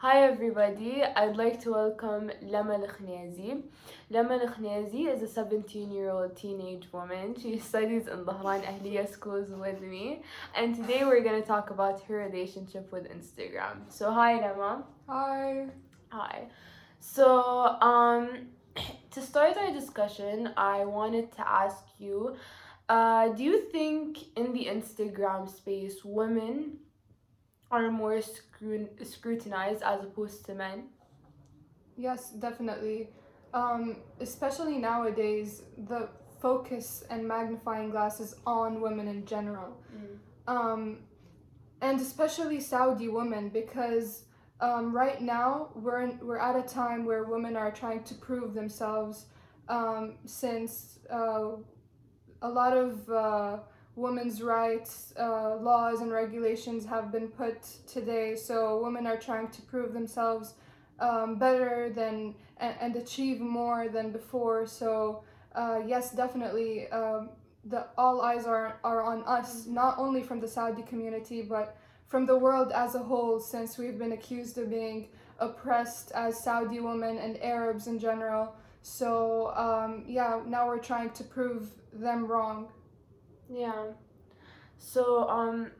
Hi everybody, I'd like to welcome Lama Alkhunaizi. Lama Alkhunaizi is a 17 year old teenage woman. She studies in Dhahran Ahliyya schools with me and today we're going to talk about her relationship with Instagram. So hi Lama. Hi. Hi. So um to start our discussion, I wanted to ask you uh, do you think in the Instagram space women are more scrut- scrutinized as opposed to men? Yes, definitely. Um, especially nowadays, the focus and magnifying glass is on women in general. Um, and especially Saudi women because um, right now we're in, we're at a time where women are trying to prove themselves um, since uh, a lot of uh, women's rights uh, laws and regulations have been put today. So women are trying to prove themselves um, better than and, and achieve more than before. So uh, yes, definitely. Um, the all eyes are are on us, not only from the Saudi community, but from the world as a whole, since we've been accused of being oppressed as Saudi women and Arabs in general. So um, yeah, now we're trying to prove them wrong. Yeah. So, um,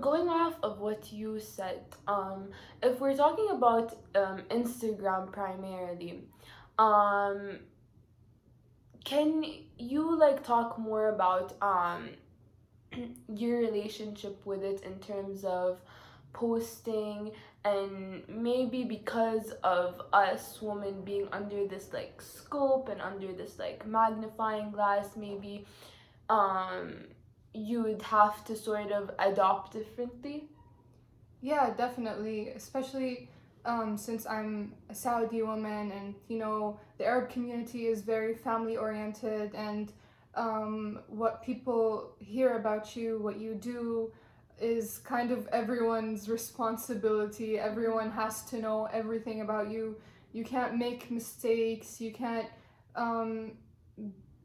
going off of what you said, um, if we're talking about um, Instagram primarily, um, can you like talk more about um your relationship with it in terms of posting and maybe because of us women being under this like scope and under this like magnifying glass maybe um you would have to sort of adopt differently Yeah, definitely, especially um, since I'm a Saudi woman, and you know the Arab community is very family oriented, and um, what people hear about you, what you do, is kind of everyone's responsibility. Everyone has to know everything about you. You can't make mistakes. You can't um,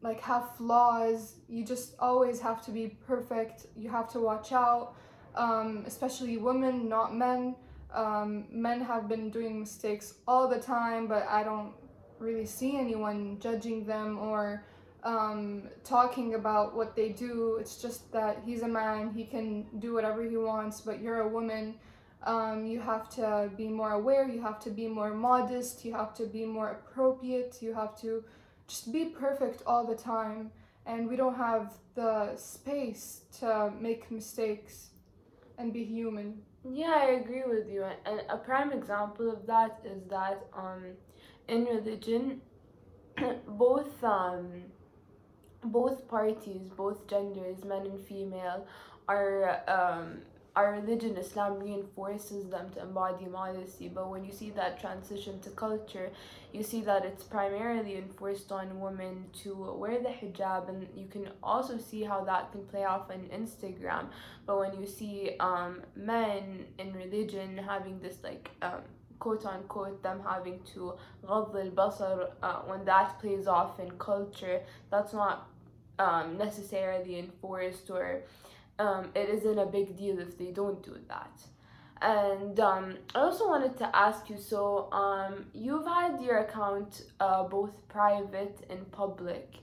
like have flaws. You just always have to be perfect. You have to watch out um, especially women, not men. Um, men have been doing mistakes all the time, but I don't really see anyone judging them or um, talking about what they do. It's just that he's a man, he can do whatever he wants, but you're a woman. Um, you have to be more aware, you have to be more modest, you have to be more appropriate, you have to just be perfect all the time. And we don't have the space to make mistakes and be human. yeah i agree with you and a prime example of that is that um in religion both um both parties, both genders, men and female, are um, our religion, Islam reinforces them to embody modesty. But when you see that transition to culture, you see that it's primarily enforced on women to wear the hijab, and you can also see how that can play off on Instagram. But when you see um, men in religion having this like um, quote unquote them having to غض البصر uh, when that plays off in culture that's not um, necessarily enforced or um, it isn't a big deal if they don't do that and um, i also wanted to ask you so um, you've had your account uh, both private and public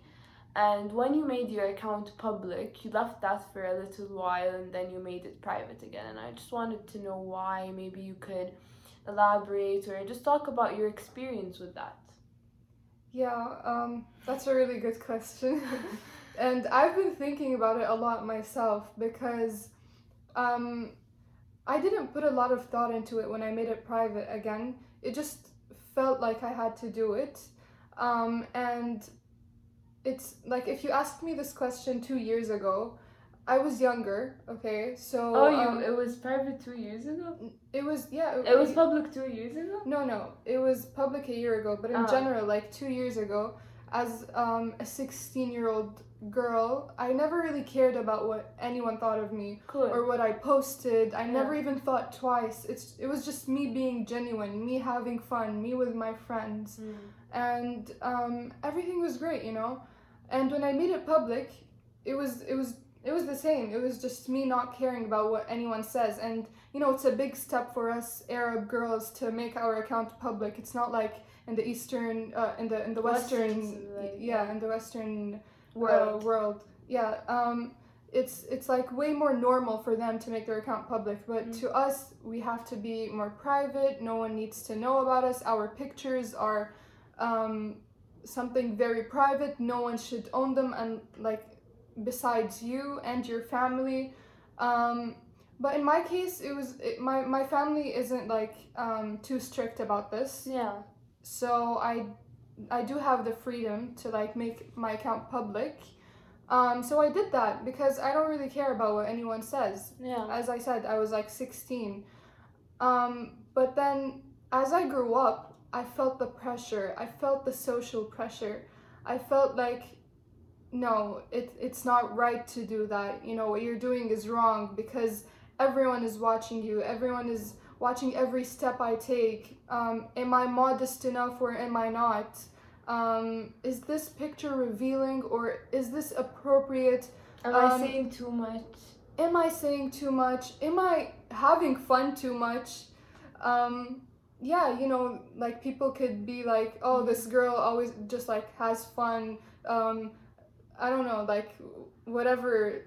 and when you made your account public you left that for a little while and then you made it private again and i just wanted to know why maybe you could elaborate or just talk about your experience with that. Yeah, um, that's a really good question. and I've been thinking about it a lot myself because um, I didn't put a lot of thought into it when I made it private again. It just felt like I had to do it. Um, and it's like if you asked me this question two years ago, I was younger, okay? So Oh, you um, it was private two years ago. it was yeah, It was public two years ago. No, no, it was public a year ago, but in Oh. general, like two years ago, as um, a 16 year old girl, I never really cared about what anyone thought of me Cool. or what I posted. I never even thought twice. It's it was just me being genuine, me having fun, me with my friends, Mm. and um, everything was great, you know. And when I made it public, it was it was it was the same. It was just me not caring about what anyone says. And, you know, it's a big step for us Arab girls to make our account public. It's not like in the Eastern, uh, in the in the Western, Western, yeah, in the Western World. uh, world. Yeah. Um, it's it's like way more normal for them to make their account public, but Mm. to us, we have to be more private. No one needs to know about us. Our pictures are um, something very private. No one should own them, and like besides you and your family. Um, but in my case, it was it, my my family isn't like um, too strict about this Yeah. so i i do have the freedom to like make my account public. Um, so i did that because i don't really care about what anyone says. Yeah. as i said i was like 16 um, but then as i grew up i felt the pressure. I felt the social pressure. I felt like no it, it's not right to do that. You know what you're doing is wrong because everyone is watching you. Everyone is watching every step i take um, am i modest enough or am i not um, is this picture revealing or is this appropriate Am um, I saying too much? am I saying too much? Am I having fun too much? Um, yeah, you know, like people could be like, oh, this girl always just like has fun. Um, I don't know, like whatever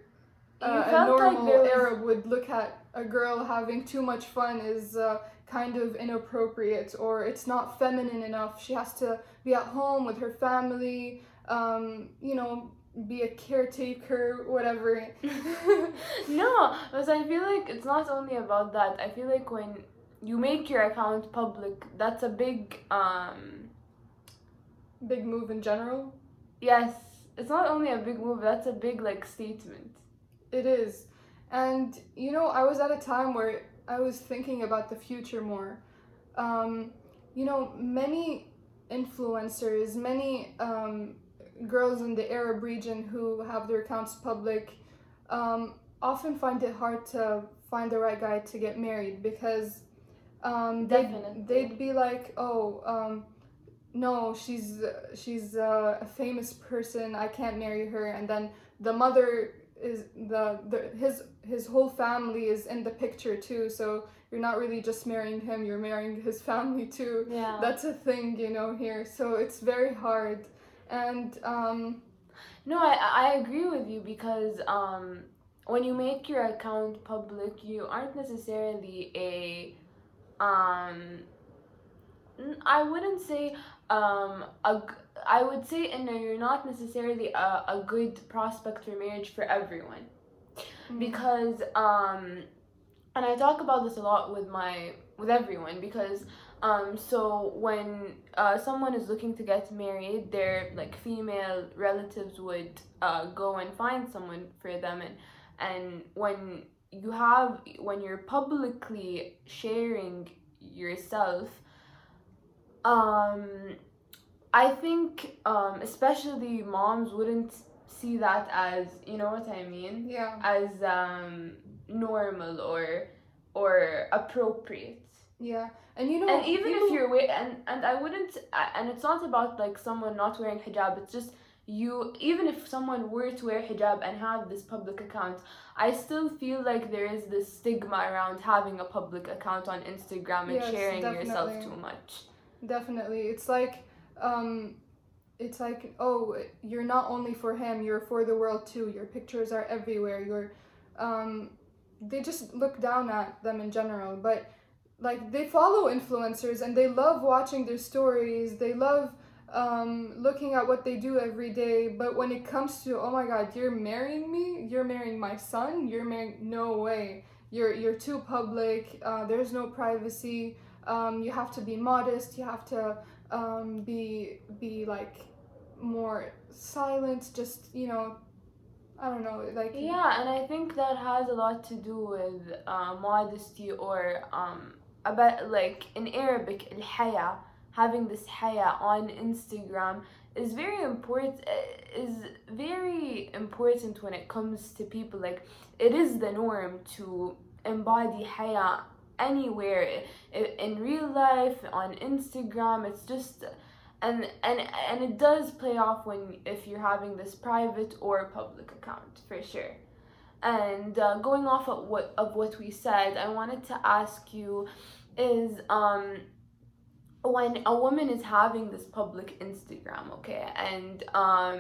uh, a felt like normal was- Arab would look at a girl having too much fun is uh, kind of inappropriate or it's not feminine enough. She has to be at home with her family, um, you know, be a caretaker, whatever. no, because I feel like it's not only about that. I feel like when you make your account public, that's a big um Big move in general. yes, it's not only a big move, that's a big like statement. It is. And, you know, I was at a time where I was thinking about the future more. Um, you know, many influencers, many um, girls in the Arab region who have their accounts public um, often find it hard to find the right guy to get married because um, they'd, they'd be like, oh, um, no, she's she's uh, a famous person. I can't marry her. And then the mother is the, the his his whole family is in the picture too. So you're not really just marrying him. You're marrying his family too. Yeah. That's a thing, you know, here. So it's very hard. And um, No, I I agree with you because um when you make your account public, you aren't necessarily a um I wouldn't say um a I would say in a, you're not necessarily a, a good prospect for marriage for everyone. Mm, because um and I talk about this a lot with my with everyone because um so when uh, someone is looking to get married their like female relatives would uh, go and find someone for them and and when you have when you're publicly sharing yourself um I think um especially moms wouldn't see that as you know what I mean? Yeah, as um normal or or appropriate. Yeah. And you know, and even people- if you're we- and and I wouldn't and it's not about like someone not wearing hijab it's just you even if someone were to wear hijab and have this public account I still feel like there is this stigma around having a public account on Instagram and Yes, sharing yourself too much. Definitely. It's like um it's like oh, you're not only for him, you're for the world too. Your pictures are everywhere. You're um they just look down at them in general, but like they follow influencers and they love watching their stories. They love um looking at what they do every day, but when it comes to oh my god, you're marrying me? You're marrying my son? You're marrying no way. You're you're too public. Uh, there's no privacy um, you have to be modest you have to um, be be like more silent just you know i don't know like Yeah, and I think that has a lot to do with uh, modesty or um about like in Arabic الحياة having this haya on Instagram is very important is very important when it comes to people like it is the norm to embody haya anywhere in real life on Instagram it's just and and and it does play off when if you're having this private or public account for sure. And uh, going off of what of what we said, I wanted to ask you, is um, when a woman is having this public Instagram, okay, and um,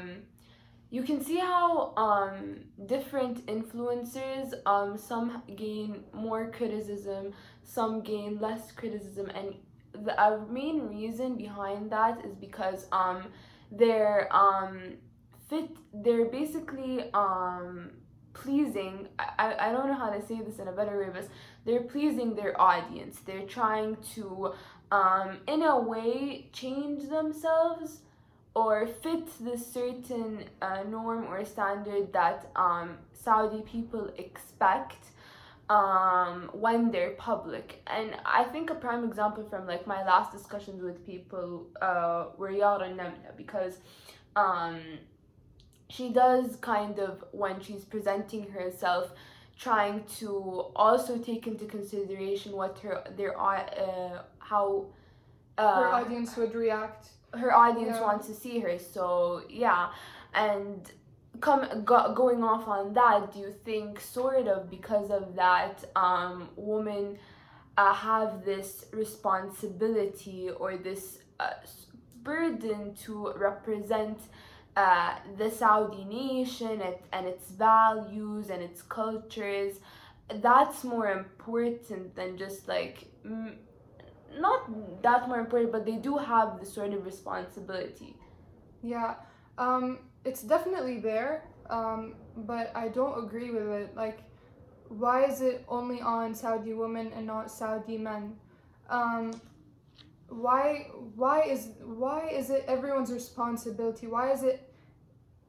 you can see how um, different influencers, um, some gain more criticism, some gain less criticism, and the uh, main reason behind that is because um, they're um, fit. They're basically um, pleasing I, I don't know how to say this in a better way but they're pleasing their audience they're trying to um, in a way change themselves or fit the certain uh, norm or standard that um, saudi people expect um, when they're public. And i think a prime example from like my last discussions with people uh, were yara namna because um, she does kind of when she's presenting herself trying to also take into consideration what her their uh, how uh, her audience would react her audience yeah. wants to see her so yeah and come go, going off on that do you think sort of because of that um women uh, have this responsibility or this uh, burden to represent uh, the Saudi nation and its values and its cultures. That's more important than just like, mm, not that more important, but they do have the sort of responsibility. Yeah, um, it's definitely there, um, but I don't agree with it. Like, why is it only on Saudi women and not Saudi men? Um, why why is why is it everyone's responsibility why is it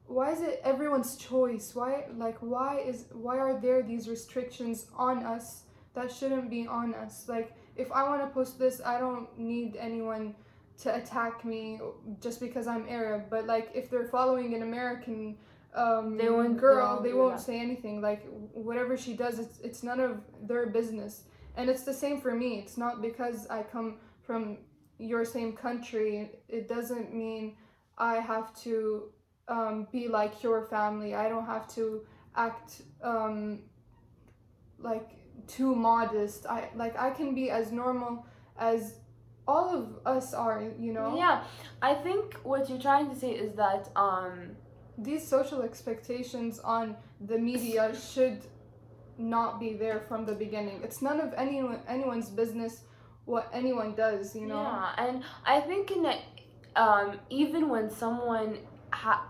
why is it everyone's choice why like why is why are there these restrictions on us that shouldn't be on us like if i want to post this i don't need anyone to attack me just because i'm arab but like if they're following an american um, they won't, girl they, they won't say anything like whatever she does it's, it's none of their business and it's the same for me it's not because i come from your same country, it doesn't mean I have to um, be like your family. I don't have to act um, like too modest. I like I can be as normal as all of us are, you know. Yeah, I think what you're trying to say is that um, these social expectations on the media should not be there from the beginning. It's none of anyone anyone's business what anyone does, you know. Yeah, and I think in it, um, even when someone ha-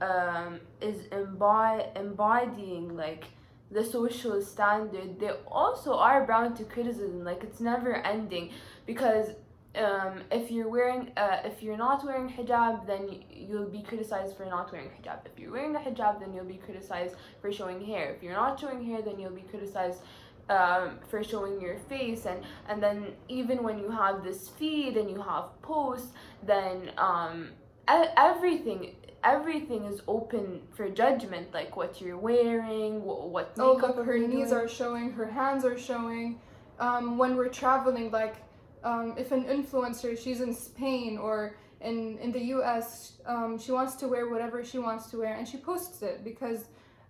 um, is embody- embodying like the social standard, they also are bound to criticism. Like it's never ending because um, if you're wearing uh, if you're not wearing hijab then you'll be criticized for not wearing hijab if you're wearing a hijab then you'll be criticized for showing hair if you're not showing hair then you'll be criticized um, for showing your face and and then even when you have this feed and you have posts then um, everything everything is open for judgment like what you're wearing what makeup. oh look her knees are showing her hands are showing um, when we're traveling like um, if an influencer she's in spain or in, in the us um, she wants to wear whatever she wants to wear and she posts it because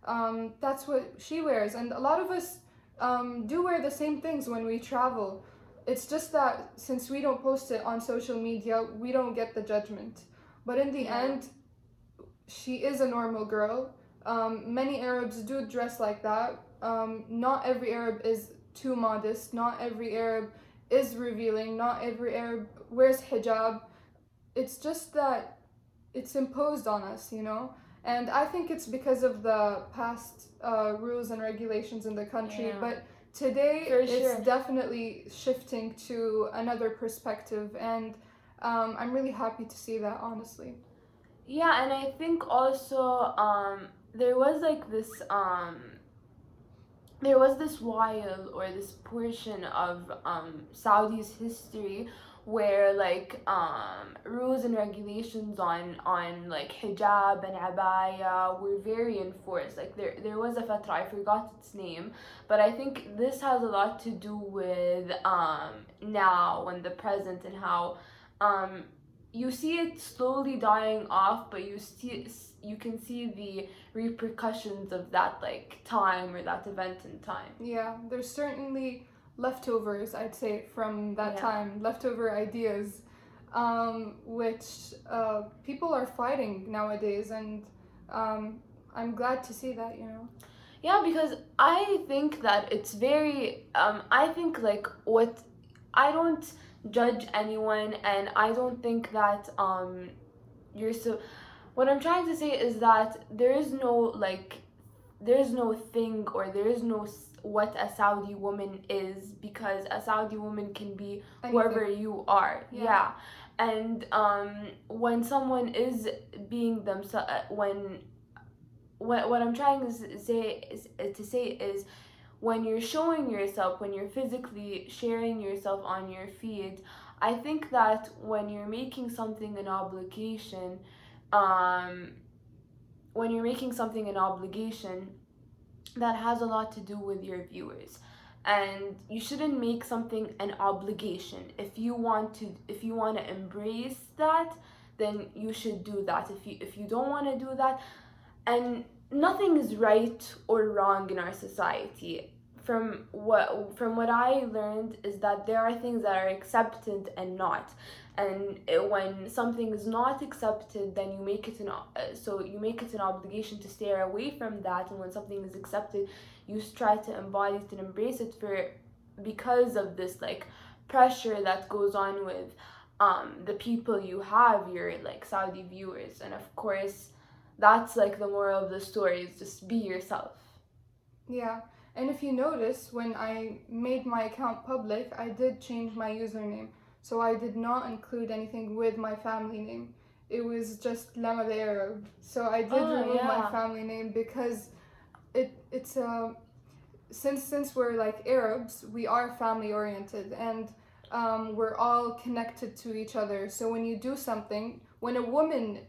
um, that's what she wears and a lot of us um, do wear the same things when we travel. It's just that since we don't post it on social media, we don't get the judgment. But in the yeah. end, she is a normal girl. Um, many Arabs do dress like that. Um, not every Arab is too modest. Not every Arab is revealing. Not every Arab wears hijab. It's just that it's imposed on us, you know? And I think it's because of the past uh, rules and regulations in the country. Yeah. But today, For it's sure. definitely shifting to another perspective. And um, I'm really happy to see that, honestly. Yeah, and I think also um, there was like this. Um, there was this while or this portion of um, Saudi's history where like um, rules and regulations on on like hijab and abaya were very enforced like there there was a fatra i forgot its name but i think this has a lot to do with um, now and the present and how um, you see it slowly dying off, but you see you can see the repercussions of that like time or that event in time. Yeah, there's certainly leftovers, I'd say, from that Yeah. time, leftover ideas, um, which uh, people are fighting nowadays, and um, I'm glad to see that, you know. Yeah, because I think that it's very um I think like what I don't judge anyone and I don't think that um you're so what I'm trying to say is that there is no like there is no thing or there is no s- what a Saudi woman is because a Saudi woman can be whoever you are. Yeah. yeah, and um when someone is being themselves when what, what i'm trying to say is uh, to say is when you're showing yourself when you're physically sharing yourself on your feed i think that when you're making something an obligation um when you're making something an obligation that has a lot to do with your viewers. And you shouldn't make something an obligation. If you want to if you want to embrace that then you should do that. If you if you don't want to do that and nothing is right or wrong in our society from what from what i learned is that there are things that are accepted and not. And it- when something is not accepted then you make it an uh, so you make it an obligation to stay away from that. And when something is accepted you try to embody it and embrace it for because of this like pressure that goes on with um the people you have your like saudi viewers. And of course that's like the moral of the story is just be yourself. Yeah, and if you notice, when I made my account public, I did change my username. So I did not include anything with my family name. It was just Lama the Arab. So I did Oh, remove my family name because it it's a since since we're like Arabs, we are family oriented and um, we're all connected to each other. So when you do something, when a woman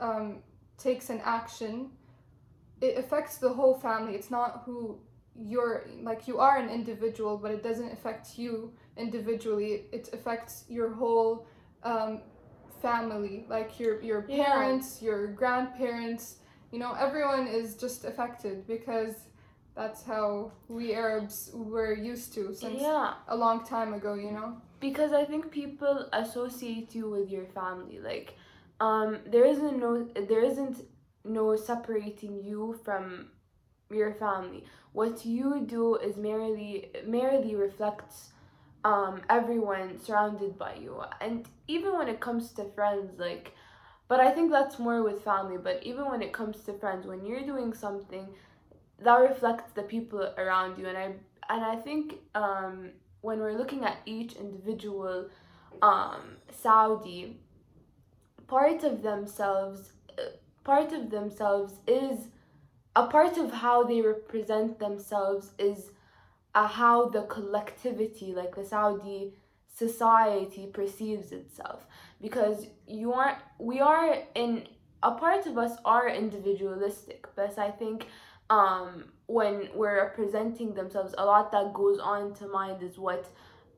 um, takes an action, it affects the whole family. It's not who you're like you are an individual, but it doesn't affect you individually. It affects your whole um, family, like your your Yeah. parents, your grandparents. You know, everyone is just affected because that's how we Arabs were used to since yeah a long time ago. You know. because i think people associate you with your family like um there isn't no there isn't no separating you from your family. What you do is merely merely reflects um everyone surrounded by you. And even when it comes to friends like but i think that's more with family but even when it comes to friends when you're doing something that reflects the people around you and i and i think um when we're looking at each individual um saudi part of themselves uh, part of themselves is a part of how they represent themselves is uh, how the collectivity like the saudi society perceives itself. Because you aren't, we are in a part of us are individualistic. But i think um when we're representing themselves a lot that goes on to mind is what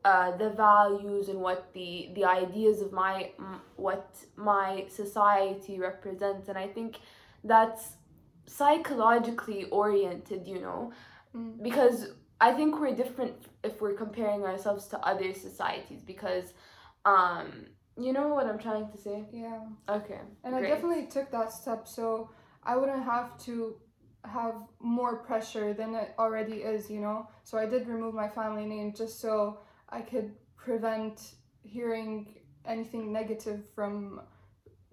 uh, the values and what the the ideas of my what my society represents. And i think that's psychologically oriented you know Mm. because i think we're different if we're comparing ourselves to other societies because um you know what i'm trying to say Yeah. okay And I definitely took that step so I wouldn't have to have more pressure than it already is, you know? So I did remove my family name just so I could prevent hearing anything negative from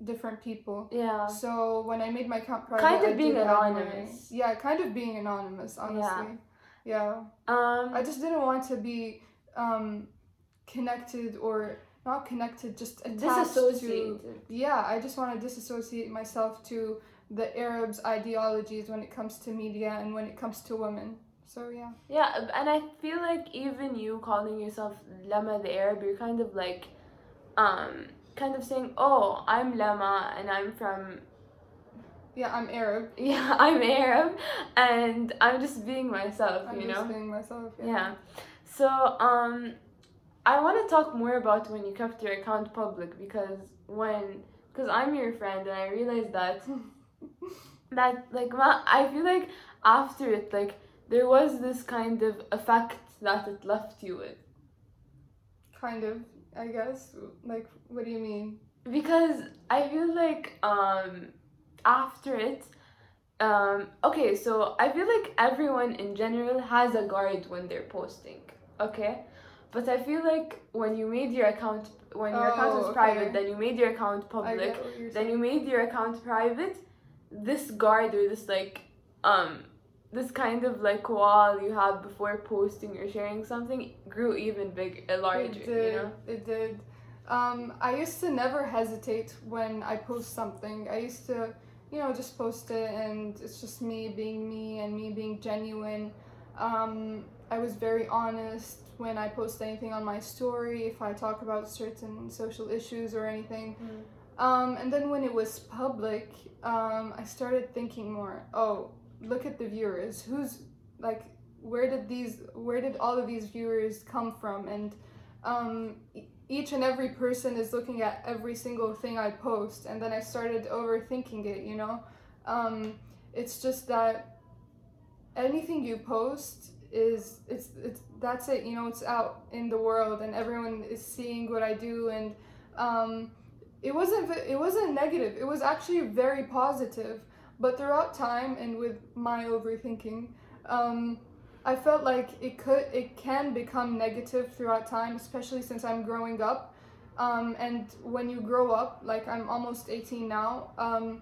different people. yeah So when I made my account private, Kind of I being add my- anonymous. yeah, kind of being anonymous, honestly. Yeah. um I just didn't want to be um, connected or not connected, just attached to disassociated yeah, I just want to disassociate myself to the Arabs' ideologies when it comes to media and when it comes to women. So yeah, Yeah, and I feel like even you calling yourself Lama the Arab, you're kind of like, um, kind of saying, "Oh, I'm Lama, and I'm from yeah, I'm Arab. yeah, I'm Arab, and I'm just being myself," I'm you just know? being myself. Yeah. Yeah. So, um, I want to talk more about when you kept your account public because when because I'm your friend and I realized that that like ma- I feel like after it like there was this kind of effect that it left you with Kind of, I guess. Like, what do you mean? because I feel like um after it um okay so I feel like everyone in general has a guard when they're posting okay but I feel like when you made your account when your account Oh, was okay. private then you made your account public get what you're then you made your account private this guard or this like um this kind of like wall you have before posting or sharing something grew even big uh, larger It you did. know It did. Um, I used to never hesitate when I post something. I used to, you know, just post it, and it's just me being me and me being genuine. Um, I was very honest when I post anything on my story, if I talk about certain social issues or anything. Um, and then when it was public, um, I started thinking more. Oh, look at the viewers. Who's like, where did these, where did all of these viewers come from? And um, each and every person is looking at every single thing I post, and then I started overthinking it. You know, um, it's just that anything you post is it's it's that's it. You know, it's out in the world, and everyone is seeing what I do, and um, it wasn't it wasn't negative it was actually very positive but throughout time and with my overthinking um, i felt like it could it can become negative throughout time especially since i'm growing up. Um, and when you grow up like i'm almost 18 now um,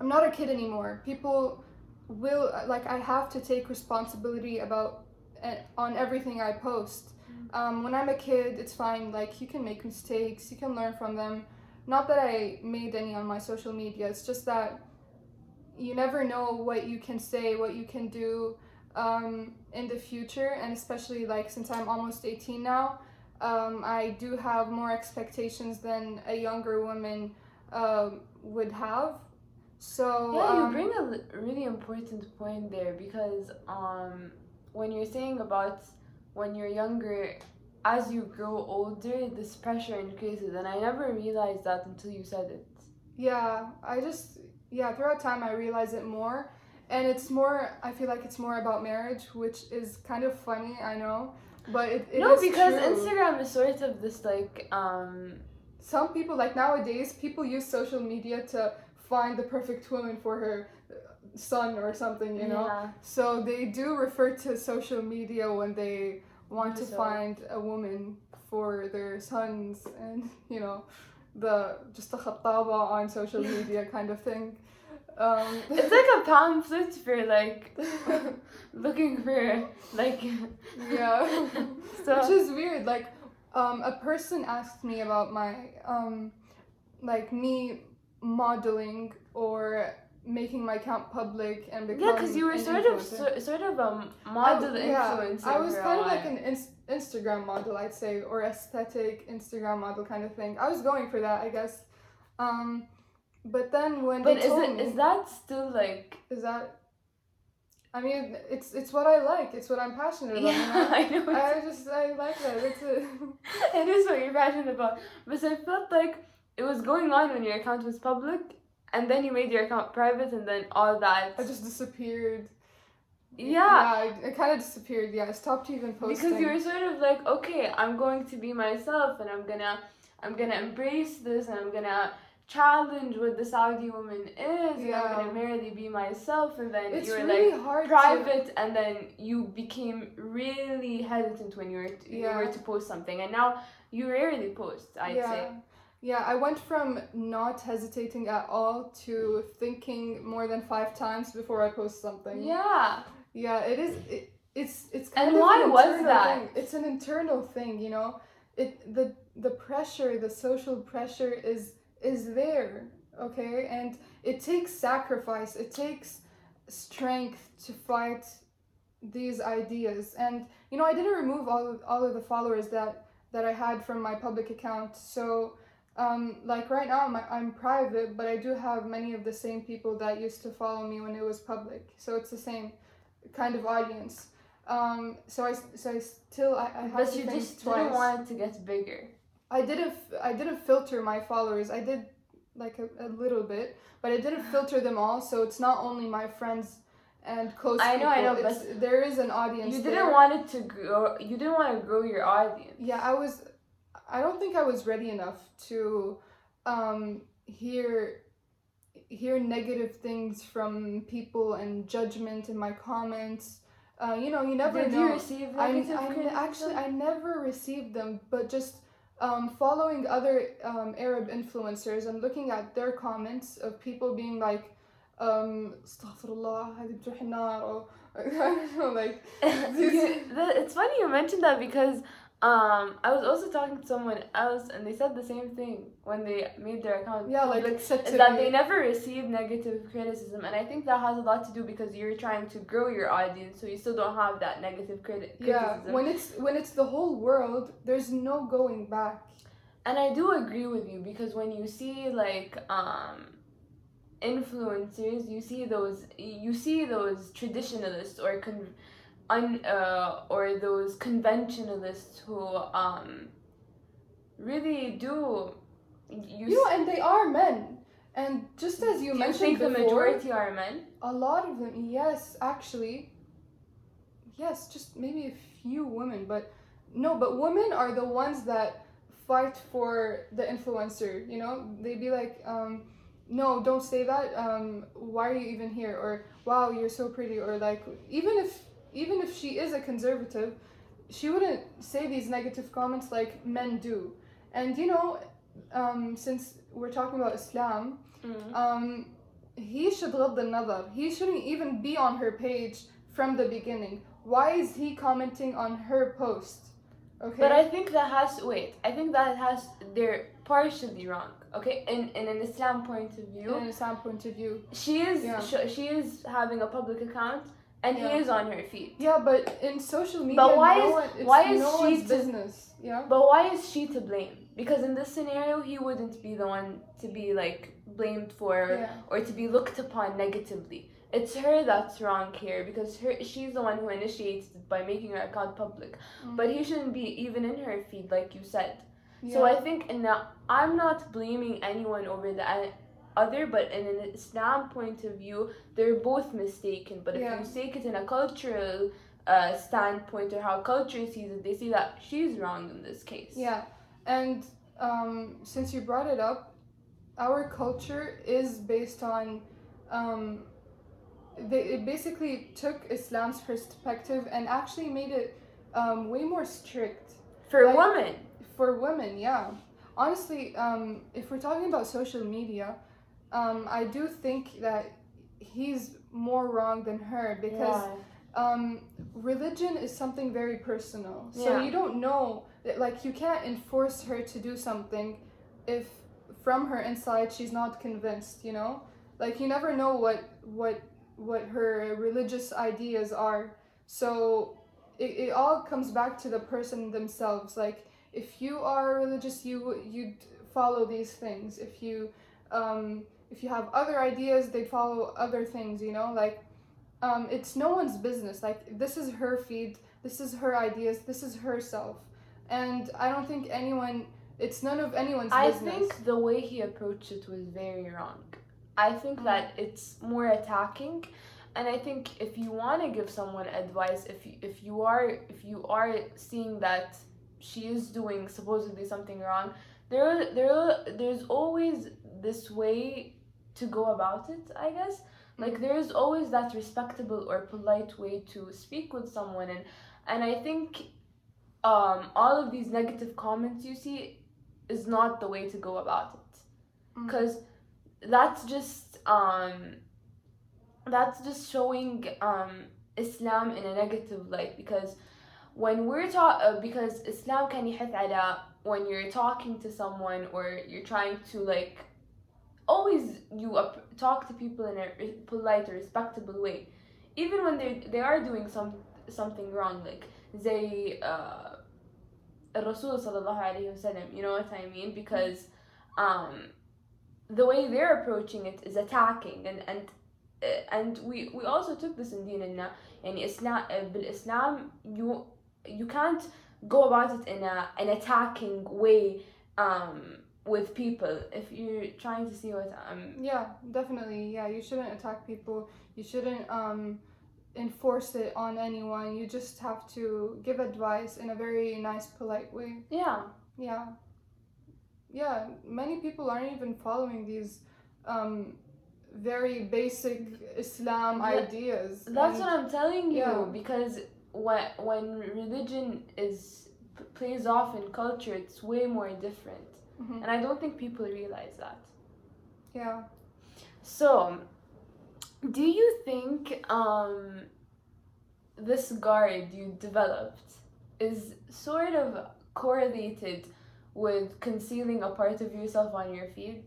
i'm not a kid anymore. People will like i have to take responsibility about uh, on everything i post. Um, when i'm a kid it's fine like you can make mistakes you can learn from them. Not that I made any on my social media, it's just that you never know what you can say, what you can do um, in the future, and especially like since I'm almost 18 now, um, I do have more expectations than a younger woman um, would have. So Yeah, you um, bring a really important point there because um, when you're saying about when you're younger, as you grow older, this pressure increases, and I never realized that until you said it. Yeah, I just yeah, throughout time I realize it more. And it's more I feel like it's more about marriage, which is kind of funny, I know. But it, it no, because true. Instagram is sort of this like um some people like nowadays people use social media to find the perfect woman for her uh, son or something, you know. yeah. So they do refer to social media when they want to So- find a woman for their sons and you know the just a khattaba on social media kind of thing. Um, It's like a pamphlet for like looking for like yeah. so Which is weird. Like, um, a person asked me about my, um, like me modeling or making my account public and becoming yeah, because you were sort of so, sort of a model I, yeah, influencer. I was kind of like an ins- Instagram model, I'd say, or aesthetic Instagram model kind of thing. I was going for that, I guess. Um, but then when But they is told it me, is that still like is that? I mean, it's it's what I like. It's what I'm passionate about. yeah, know? I know I just I like that. It's a, it is what you're passionate about. But I felt like it was going on when your account was public, and then you made your account private, and then all that. I just disappeared. Yeah, it, it kind of disappeared. Yeah, I stopped even posting. because you were sort of like, okay, I'm going to be myself, and I'm gonna, I'm gonna embrace this, and I'm gonna challenge what the Saudi woman is, and Yeah. I'm gonna merely be myself, and then It's you were really like. hard. To, private and then you became really hesitant when you were to, you were to post something and now you rarely post i'd yeah. say Yeah, I went from not hesitating at all to thinking more than five times before I post something. yeah Yeah, it is. It, it's it's kind And of why an was internal that? Thing. It's an internal thing, you know. It the the pressure, the social pressure is is there, okay, and it takes sacrifice. It takes strength to fight these ideas. And you know, I didn't remove all of, all of the followers that that I had from my public account. So. Um, like right now, I'm, I'm private, but I do have many of the same people that used to follow me when it was public. So it's the same kind of audience. Um, so I so I still I, I have but to you just twice. didn't want it to get bigger I didn't I didn't filter my followers. I did like a, a little bit, but I didn't filter them all. So it's not only my friends and close. I know, I know, It's- there is an audience. You didn't want it to grow. You didn't want to grow your audience. Yeah, I was. I don't think I was ready enough to um, hear hear negative things from people and judgment in my comments. Uh, you know, you never Did know. You receive I, criticism? I actually I never received them, but just um, following other um, Arab influencers and looking at their comments of people being like, um, or, or, like. you, it's funny you mentioned that because um I was also talking to someone else and they said the same thing when they made their account yeah, like to that me- they never receive negative criticism and I think that has a lot to do because you're trying to grow your audience so you still don't have that negative criti- yeah, when it's when it's the whole world, there's no going back. And I do agree with you because when you see like um influencers, you see those you see those traditionalists or con- un, uh, or those conventionalists who um really do you, You know, and they are men. And just as you do you mentioned think the majority are men? A lot of them, yes, actually. Yes, just maybe a few women, but no, but women are the ones that fight for the influencer, you know? They'd be like, um, no, don't say that. Um, why are you even here? Or wow, you're so pretty. Or like, even if even if she is a conservative, she wouldn't say these negative comments like men do. And you know, um, since we're talking about Islam, mm. um, he should love the. He shouldn't even be on her page from the beginning. Why is he commenting on her post? Okay. But I think that has wait. I think that has they're partially wrong. Okay, in, in an Islam point of view. In an Islam point of view. She is yeah. she is having a public account and Yeah. he is on her feed. Yeah, but in social media, But why no is- one, it's why is no she to- business. Yeah. But why is she to blame? Because in this scenario, he wouldn't be the one to be like blamed for Yeah. or to be looked upon negatively. It's her that's wrong here because her she's the one who initiates it by making her account public. Mm. But he shouldn't be even in her feed, like you said. yeah. So I think in that I'm not blaming anyone over the other, but in an Islam point of view, they're both mistaken. But if Yeah. you take it in a cultural uh, standpoint or how culture sees it, they see that she's wrong in this case. Yeah, and um, since you brought it up, our culture is based on. Um, they, it basically took Islam's perspective and actually made it um, way more strict For Like- women, for women. Yeah, honestly, um, if we're talking about social media, um, I do think that he's more wrong than her because um, religion is something very personal. So Yeah. you don't know that, like, you can't enforce her to do something if from her inside she's not convinced. You know, like you never know what what what her religious ideas are. So it, it all comes back to the person themselves. Like, if you are religious, you you'd follow these things. If you um, if you have other ideas, they'd follow other things. You know, like um, it's no one's business. Like this is her feed, this is her ideas, this is herself, and I don't think anyone. It's none of anyone's I business. think the way he approached it was very wrong. I think Mm. that it's more attacking, and I think if you want to give someone advice, if you, if you are if you are seeing that she is doing supposedly something wrong, there there there's always this way to go about it. I guess like there is always that respectable or polite way to speak with someone, and and I think um, all of these negative comments you see is not the way to go about it Mm. because that's just um that's just showing um Islam in a negative light because when we're ta- uh, because Islam can يحث على when you're talking to someone or you're trying to like always you up- talk to people in a re- polite or respectable way even when they they are doing some something wrong like زي uh, الرسول صلى الله عليه وسلم you know what I mean because um the way they're approaching it is attacking and and uh, and we we also took this in ديننا يعني إسلام بالإسلام you you can't go about it in a an attacking way um with people if you're trying to see what i'm Yeah, definitely. Yeah, you shouldn't attack people. You shouldn't um, enforce it on anyone. You just have to give advice in a very nice, polite way. yeah Yeah. Yeah, many people aren't even following these um, very basic Islam Yeah, ideas. that's And- what i'm telling you yeah. because when when religion is plays off in culture it's way more different Mhm. and i don't think people realize that Yeah. So, do you think um, this guard you developed is sort of correlated with concealing a part of yourself on your feed?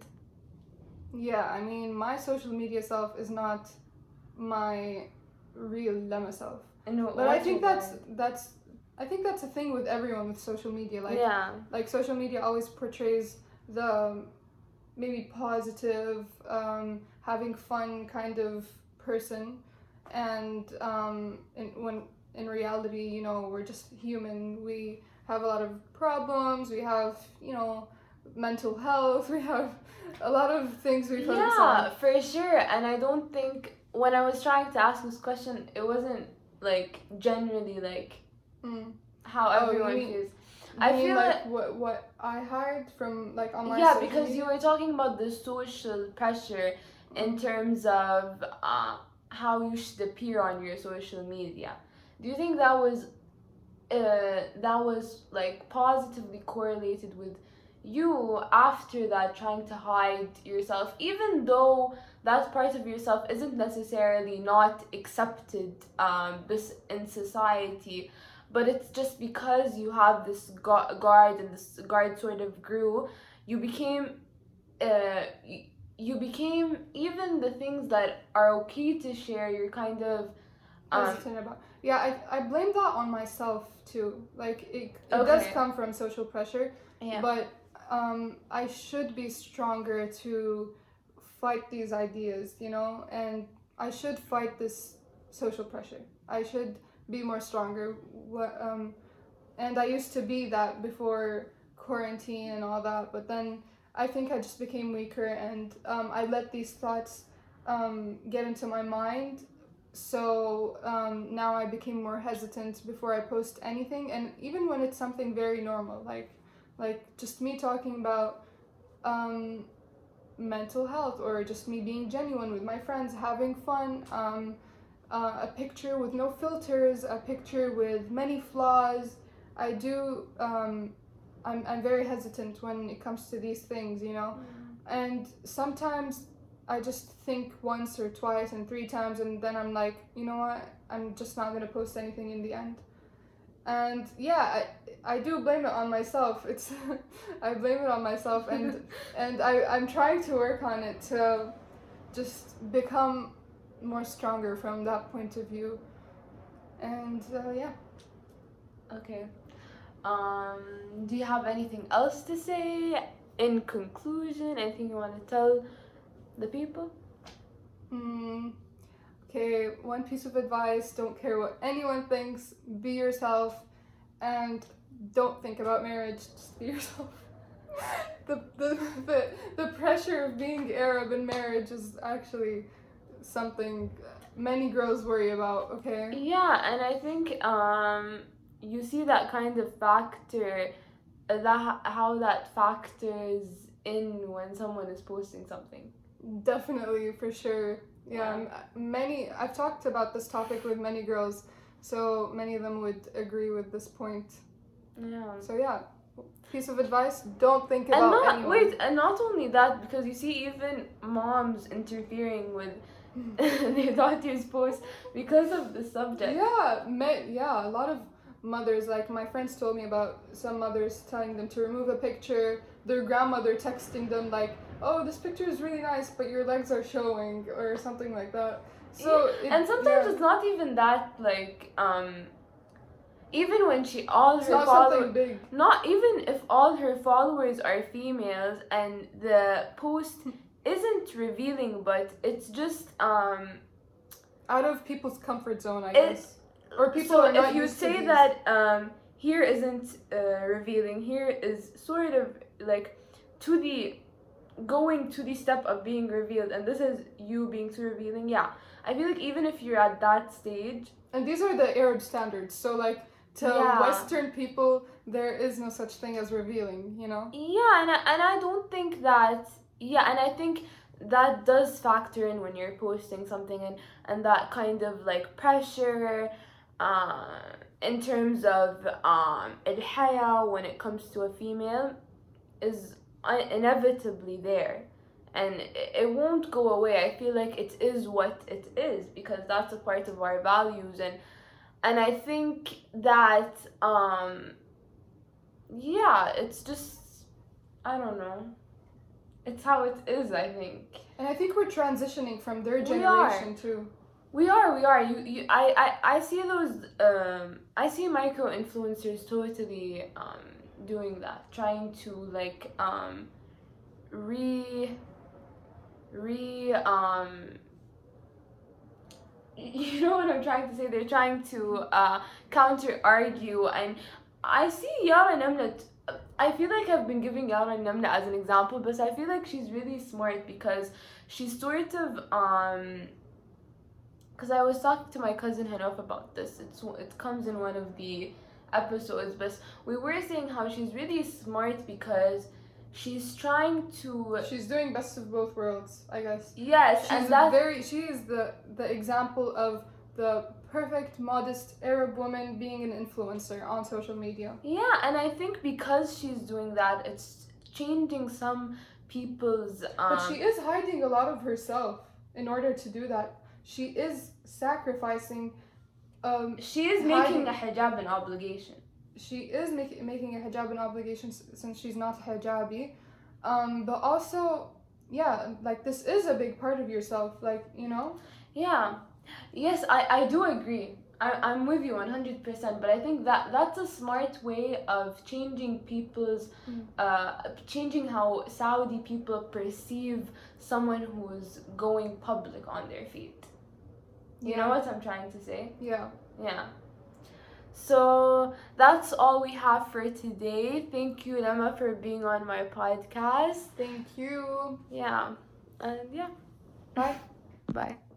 Yeah, I mean, my social media self is not my real Lama self. Wh- But I think that's that's I think that's a thing with everyone with social media. Like yeah, like social media always portrays the maybe positive, um, having fun kind of person, and um, in, when in reality, you know, we're just human. We have a lot of problems. We have you know mental health. We have a lot of things we focus yeah, on. for sure. And I don't think when I was trying to ask this question, it wasn't like generally like Mm. how Oh, everyone mean- feels. I mean, feel like that- what what I hired from like on my yeah because you were talking about the social pressure in terms of uh, how you should appear on your social media do you think that was uh, that was like positively correlated with you after that trying to hide yourself even though that part of yourself isn't necessarily not accepted um, in society but it's just because you have this guard and this guard sort of grew you became uh, you became even the things that are okay to share you're kind of um, about. Yeah, I, I blame that on myself too. Like it, it does come from social pressure, yeah but um, I should be stronger to fight these ideas, you know, and I should fight this social pressure. I should be more stronger. What um, and I used to be that before quarantine and all that, but then I think I just became weaker and um, I let these thoughts um, get into my mind. So um, now I became more hesitant before I post anything, and even when it's something very normal, like like just me talking about um, mental health or just me being genuine with my friends, having fun. Uh, a picture with no filters, a picture with many flaws. I do. Um, I'm I'm very hesitant when it comes to these things, you know. And sometimes I just think once or twice and three times, and then I'm like, you know what? I'm just not gonna post anything in the end. And yeah, I, I do blame it on myself. It's I blame it on myself, and and I I'm trying to work on it to just become more stronger from that point of view. And uh, yeah. okay um do you have anything else to say in conclusion anything you want to tell the people Hmm. Okay, one piece of advice don't care what anyone thinks, be yourself, and don't think about marriage, just be yourself. the, the, the, the pressure of being Arab in marriage is actually something many girls worry about, okay? Yeah, and I think um, you see that kind of factor, uh, that how that factors in when someone is posting something. Definitely, for sure. Yeah, m- many, I've talked about this topic with many girls, so many of them would agree with this point. Yeah. So yeah, piece of advice: don't think about And not anyone. wait, and not only that, because you see even moms interfering with their daughter's post because of the subject. Yeah, me, yeah. A lot of mothers, like my friends, told me about some mothers telling them to remove a picture. Their grandmother texting them like, "Oh, this picture is really nice, but your legs are showing," or something like that. So it- and sometimes yeah, it's not even that like um even when she all it's her followers big. not even if all her followers are females and the post isn't revealing but it's just um Out of people's comfort zone, I guess. Or people so are not if you used say that um here isn't uh, revealing here is sort of like to the going to the step of being revealed and this is you being too revealing yeah i feel like even if you're at that stage And these are the Arab standards. So like to Yeah. Western people, there is no such thing as revealing. You know. Yeah, and I, and I don't think that yeah, and I think that does factor in when you're posting something and and that kind of like pressure uh, in terms of um الحياة when it comes to a female is uh, inevitably there and it, it won't go away i feel like it is what it is because that's a part of our values and and i think that um yeah it's just i don't know it's how it is i think. And I think we're transitioning from their generation too. we are we are. You, you I, I i see those um i see micro influencers totally um doing that. Trying to like um re re um you know what i'm trying to say? They're trying to uh counter argue. And i see yara namnat I feel like I've been giving Yara Namna as an example, but I feel like she's really smart because she's sort of um because I was talking to my cousin Hanof about this. It's it comes in one of the episodes, but we were saying how she's really smart because she's trying to She's doing best of both worlds, I guess. yes, She's and that's very she is the the example of the perfect modest Arab woman being an influencer on social media. yeah, and I think because she's doing that, it's changing some people's um, But she is hiding a lot of herself in order to do that. She is sacrificing um she is making a hijab an obligation. she is make, making a hijab an obligation s- since she's not hijabi. Um but also yeah, like this is a big part of yourself, like, you know? Yeah, yes, I, I do agree. I, I'm with you 100%, but I think that that's a smart way of changing people's, Mm. uh, changing how Saudi people perceive someone who's going public on their feet. You know what I'm trying to say? Yeah. Yeah. So that's all we have for today. Thank you, Lama, for being on my podcast. Thank you. Yeah. And yeah. Bye. Bye.